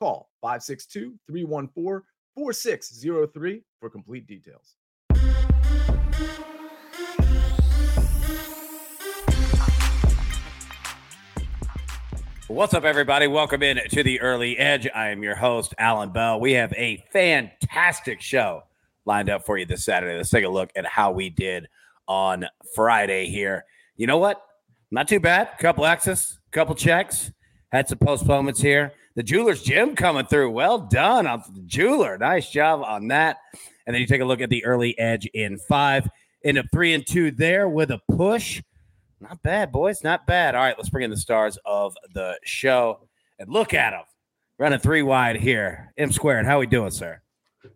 Call 562 314 4603 for complete details. What's up, everybody? Welcome in to the Early Edge. I am your host, Allan Bell. We have a fantastic show lined up for you this Saturday. Let's take a look at how we did on Friday here. You know what? Not too bad. Couple X's, couple checks. Had some postponements here. The Jeweler's Gym coming through. Well done on the Jeweler. Nice job on that. And then you take a look at the early edge in five. End up three and two there with a push. Not bad, boys. Not bad. All right, let's bring in the stars of the show and look at them running three wide here. M squared. How are we doing, sir?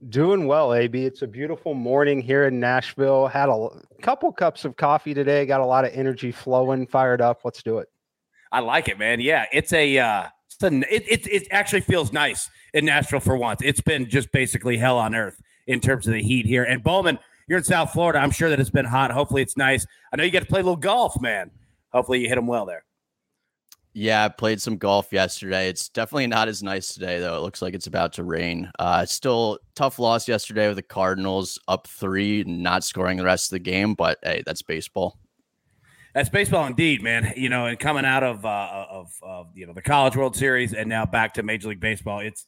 Doing well, AB. It's a beautiful morning here in Nashville. Had a couple cups of coffee today. Got a lot of energy flowing. Fired up. Let's do it. I like it, man. Yeah, it's a. Uh, it, it, it actually feels nice in Nashville for once. It's been just basically hell on earth in terms of the heat here. And Bollman, you're in South Florida. I'm sure that it's been hot. Hopefully, it's nice. I know you got to play a little golf, man. Hopefully, you hit them well there. Yeah, I played some golf yesterday. It's definitely not as nice today, though. It looks like it's about to rain. Uh, still tough loss yesterday with the Cardinals up three, not scoring the rest of the game. But hey, that's baseball. That's baseball indeed, man. You know, and coming out of uh, of, of you know the College World Series and now back to Major League Baseball, it's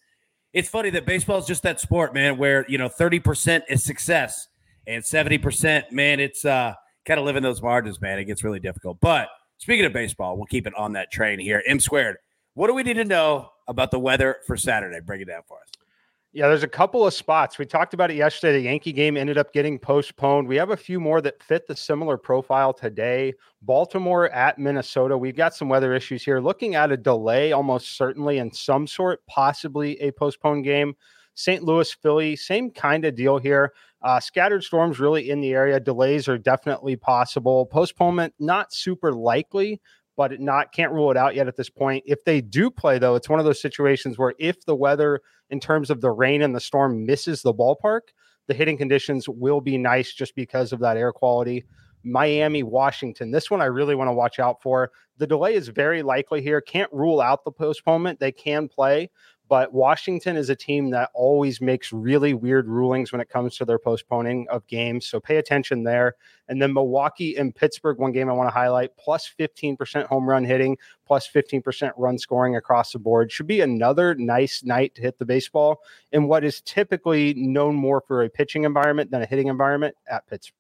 it's funny that baseball is just that sport, man, where you know thirty percent is success and seventy percent, man, it's uh kind of living those margins, man. It gets really difficult. But speaking of baseball, we'll keep it on that train here. M squared. What do we need to know about the weather for Saturday? Break it down for us. Yeah, there's a couple of spots. We talked about it yesterday. The Yankee game ended up getting postponed. We have a few more that fit the similar profile today. Baltimore at Minnesota. We've got some weather issues here. Looking at a delay, almost certainly in some sort, possibly a postponed game. St. Louis, Philly, same kind of deal here. Uh, scattered storms really in the area. Delays are definitely possible. Postponement, not super likely, but not can't rule it out yet at this point. If they do play, though, it's one of those situations where if the weather, in terms of the rain and the storm, misses the ballpark, the hitting conditions will be nice just because of that air quality. Miami, Washington. This one I really want to watch out for. The delay is very likely here. Can't rule out the postponement. They can play, but Washington is a team that always makes really weird rulings when it comes to their postponing of games. So pay attention there. And then Milwaukee and Pittsburgh, one game I want to highlight plus 15% home run hitting, plus 15% run scoring across the board. Should be another nice night to hit the baseball in what is typically known more for a pitching environment than a hitting environment at Pittsburgh.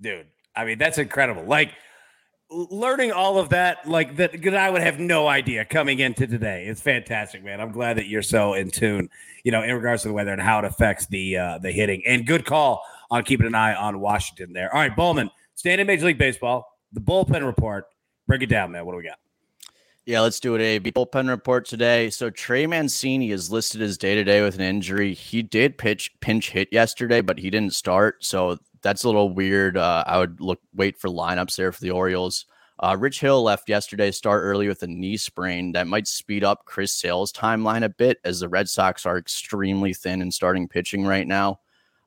Dude, I mean, that's incredible. Like, learning all of that, like that, because I would have no idea coming into today. It's fantastic, man. I'm glad that you're so in tune, you know, in regards to the weather and how it affects the uh, the hitting. And good call on keeping an eye on Washington there. All right, Bollman, staying in Major League Baseball, the bullpen report. Break it down, man. What do we got? Yeah, let's do it. A bullpen report today. So Trey Mancini is listed as day to day with an injury. He did pitch pinch hit yesterday, but he didn't start. So that's a little weird. Uh, I would look wait for lineups there for the Orioles. Uh, Rich Hill left yesterday, start early with a knee sprain that might speed up Chris Sale's timeline a bit as the Red Sox are extremely thin in starting pitching right now.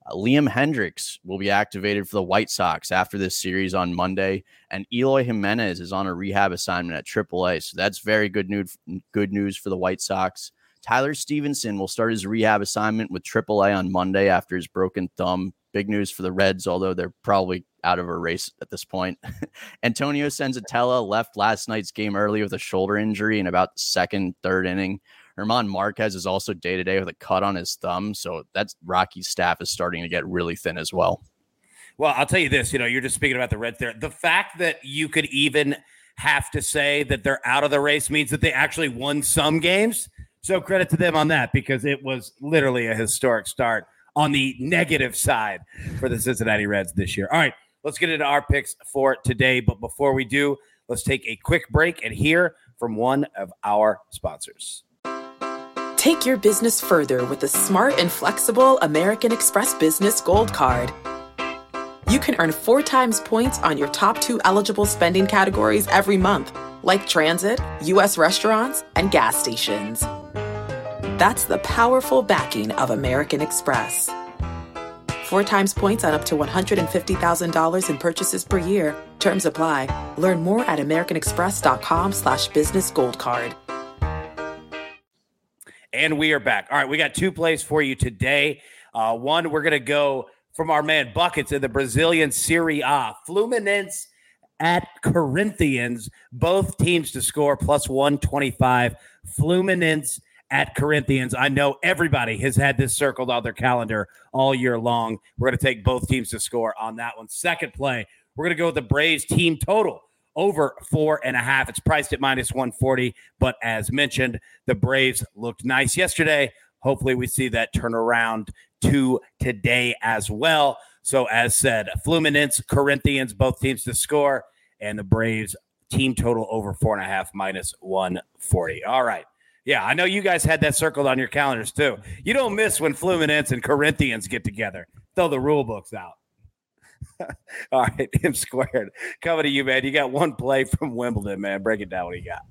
Uh, Liam Hendriks will be activated for the White Sox after this series on Monday, and Eloy Jimenez is on a rehab assignment at AAA. So that's very good news. Good news for the White Sox. Tyler Stephenson will start his rehab assignment with AAA on Monday after his broken thumb. Big news for the Reds, although they're probably out of a race at this point. Antonio Senzatela left last night's game early with a shoulder injury in about second, third inning. German Marquez is also day to day with a cut on his thumb. So that's Rocky's staff is starting to get really thin as well. Well, I'll tell you this, you know, you're just speaking about the Reds there. The fact that you could even have to say that they're out of the race means that they actually won some games. So credit to them on that because it was literally a historic start on the negative side for the Cincinnati Reds this year. All right, let's get into our picks for today. But before we do, let's take a quick break and hear from one of our sponsors. Take your business further with the smart and flexible American Express Business Gold Card. You can earn four times points on your top two eligible spending categories every month, like transit, U.S. restaurants, and gas stations. That's the powerful backing of American Express. Four times points on up to $150,000 in purchases per year. Terms apply. Learn more at americanexpress.com slash business gold card. And we are back. All right, we got two plays for you today. Uh, one, we're going to go from our man Buckets in the Brazilian Serie A. Fluminense at Corinthians, both teams to score plus 125. Fluminense at Corinthians. I know everybody has had this circled on their calendar all year long. We're going to take both teams to score on that one. Second play, we're going to go with the Braves team total over four and a half. It's priced at minus 140. But as mentioned, the Braves looked nice yesterday. Hopefully, we see that turn around to today as well. So, as said, Fluminense, Corinthians, both teams to score, and the Braves team total over four and a half minus 140. All right. Yeah, I know you guys had that circled on your calendars too. You don't miss when Fluminense and Corinthians get together. Throw the rule books out. All right, M squared. Coming to you, man. You got one play from Wimbledon, man. Break it down. What do you got?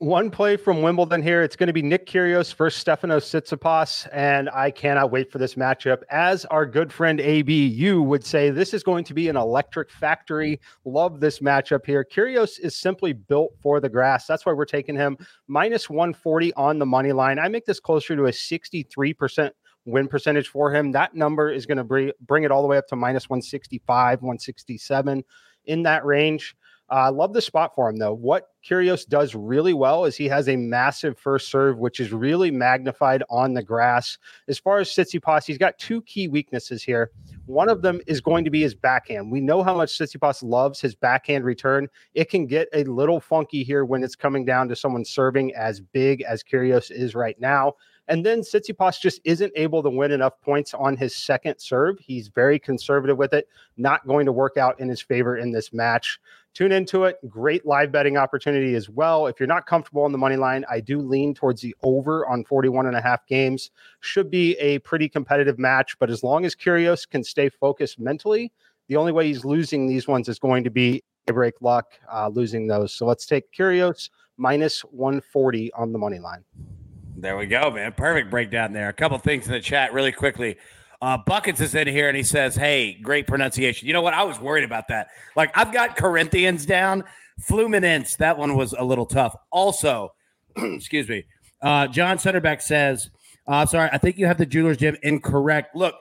One play from Wimbledon here. It's going to be Nick Kyrgios versus Stefanos Tsitsipas, and I cannot wait for this matchup. As our good friend AB, you would say this is going to be an electric factory. Love this matchup here. Kyrgios is simply built for the grass. That's why we're taking him minus 140 on the money line. I make this closer to a 63% win percentage for him. That number is going to bring bring it all the way up to minus 165, 167 in that range. I uh, love the spot for him though. What Kyrgios does really well is he has a massive first serve, which is really magnified on the grass. As far as Tsitsipas, he's got two key weaknesses here. One of them is going to be his backhand. We know how much Tsitsipas loves his backhand return. It can get a little funky here when it's coming down to someone serving as big as Kyrgios is right now. And then Tsitsipas just isn't able to win enough points on his second serve. He's very conservative with it, not going to work out in his favor in this match. Tune into it. Great live betting opportunity as well. If you're not comfortable on the money line, I do lean towards the over on 41 and a half games. Should be a pretty competitive match, but as long as Kyrgios can stay focused mentally, the only way he's losing these ones is going to be a break luck uh, losing those. So let's take Kyrgios minus 140 on the money line. There we go, man. Perfect breakdown there. A couple things in the chat really quickly. Uh, Buckets is in here and he says, Hey, great pronunciation. You know what? I was worried about that. Like, I've got Corinthians down, Fluminense. That one was a little tough. Also, excuse me. Uh, John Centerback says, uh, sorry, I think you have the jeweler's gym incorrect. Look,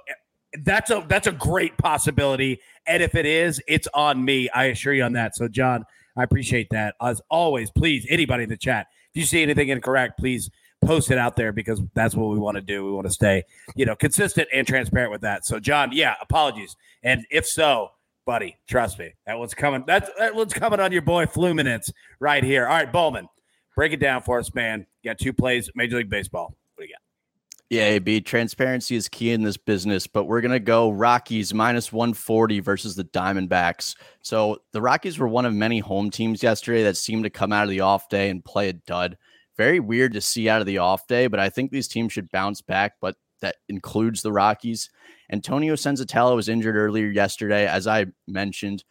that's a that's a great possibility. And if it is, it's on me. I assure you on that. So, John, I appreciate that. As always, please, anybody in the chat, if you see anything incorrect, please post it out there because that's what we want to do. We want to stay, you know, consistent and transparent with that. So, John, yeah, apologies. And if so, buddy, trust me, that one's coming. That's that one's coming on your boy Fluminense right here. All right, Bollman, break it down for us, man. You got two plays, Major League Baseball. What do you got? Yeah, AB, transparency is key in this business, but we're going to go Rockies minus 140 versus the Diamondbacks. So the Rockies were one of many home teams yesterday that seemed to come out of the off day and play a dud very weird to see out of the off day, but I think these teams should bounce back. But that includes the Rockies. Antonio Senzatela was injured earlier yesterday, as I mentioned.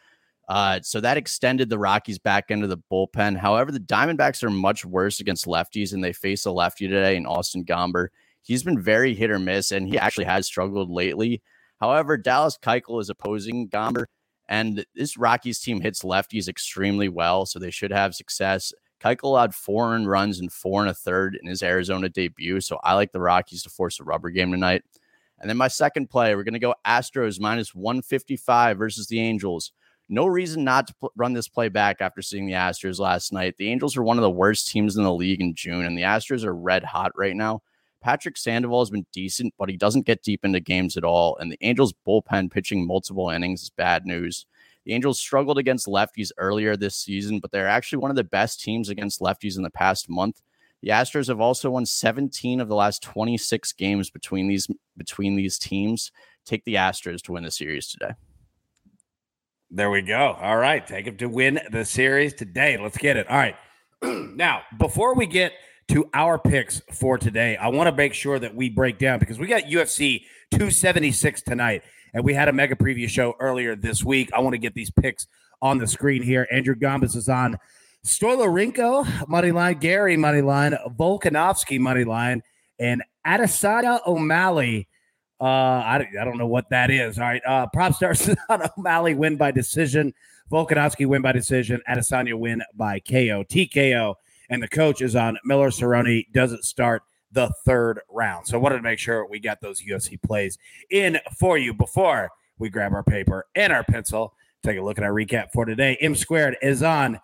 Uh, so that extended the Rockies back into the bullpen. However, the Diamondbacks are much worse against lefties, and they face a lefty today in Austin Gomber. He's been very hit or miss, and he actually has struggled lately. However, Dallas Keuchel is opposing Gomber, and this Rockies team hits lefties extremely well, so they should have success. Keuchel allowed four earned runs and four and a third in his Arizona debut. So I like the Rockies to force a rubber game tonight. And then my second play, we're going to go Astros minus 155 versus the Angels. No reason not to pl- run this play back after seeing the Astros last night. The Angels are one of the worst teams in the league in June, and the Astros are red hot right now. Patrick Sandoval has been decent, but he doesn't get deep into games at all. And the Angels bullpen pitching multiple innings is bad news. The Angels struggled against lefties earlier this season, but they're actually one of the best teams against lefties in the past month. The Astros have also won 17 of the last 26 games between these between these teams. Take the Astros to win the series today. There we go. All right, take them to win the series today. Let's get it. All right. now, before we get to our picks for today. I want to make sure that we break down because we got UFC 276 tonight, and we had a mega preview show earlier this week. I want to get these picks on the screen here. Andrew Gombas is on Stoliarenko money line, Garry money line, Volkanovski money line, and Adesanya O'Malley. Uh, I, I don't know what that is. All right. Uh, prop stars on O'Malley win by decision. Volkanovski win by decision. Adesanya win by KO. TKO. And the coach is on Miller Cerrone. Doesn't start the third round. So I wanted to make sure we got those UFC plays in for you before we grab our paper and our pencil. Take a look at our recap for today. M squared is on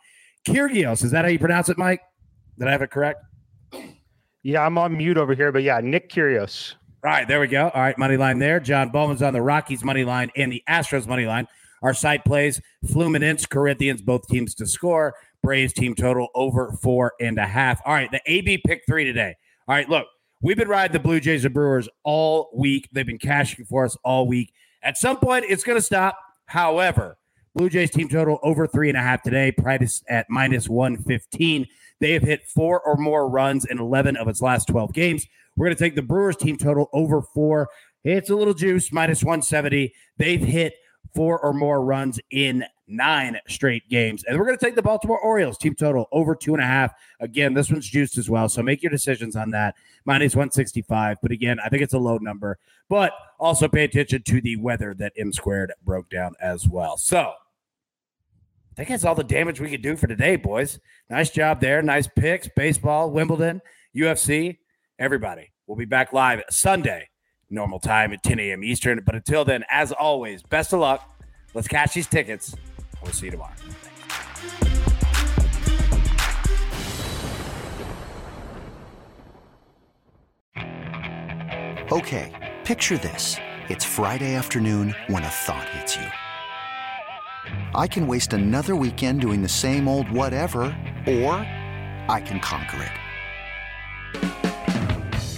Kyrgios. Is that how you pronounce it, Mike? Did I have it correct? Yeah, I'm on mute over here, but yeah, Nick Kyrgios. All right, there we go. All right, money line there. John Bollman's on the Rockies money line and the Astros money line. Our site plays Fluminense, Corinthians, both teams to score. Braves team total over four and a half. All right, the AB pick three today. All right, look, we've been riding the Blue Jays and Brewers all week. They've been cashing for us all week. At some point, it's going to stop. However, Blue Jays team total over three and a half today, price at minus 115. They have hit four or more runs in 11 of its last 12 games. We're going to take the Brewers team total over four. It's a little juice, minus 170. They've hit four or more runs in nine straight games. And we're going to take the Baltimore Orioles team total over two and a half. Again, this one's juiced as well. So make your decisions on that. Minus 165. But again, I think it's a low number. But also pay attention to the weather that M squared broke down as well. So I think that's all the damage we could do for today, boys. Nice job there. Nice picks. Baseball, Wimbledon, UFC, everybody. We'll be back live Sunday, normal time at 10 a.m. Eastern. But until then, as always, best of luck. Let's cash these tickets. We'll see you tomorrow. Okay, picture this. It's Friday afternoon when a thought hits you. I can waste another weekend doing the same old whatever, or I can conquer it.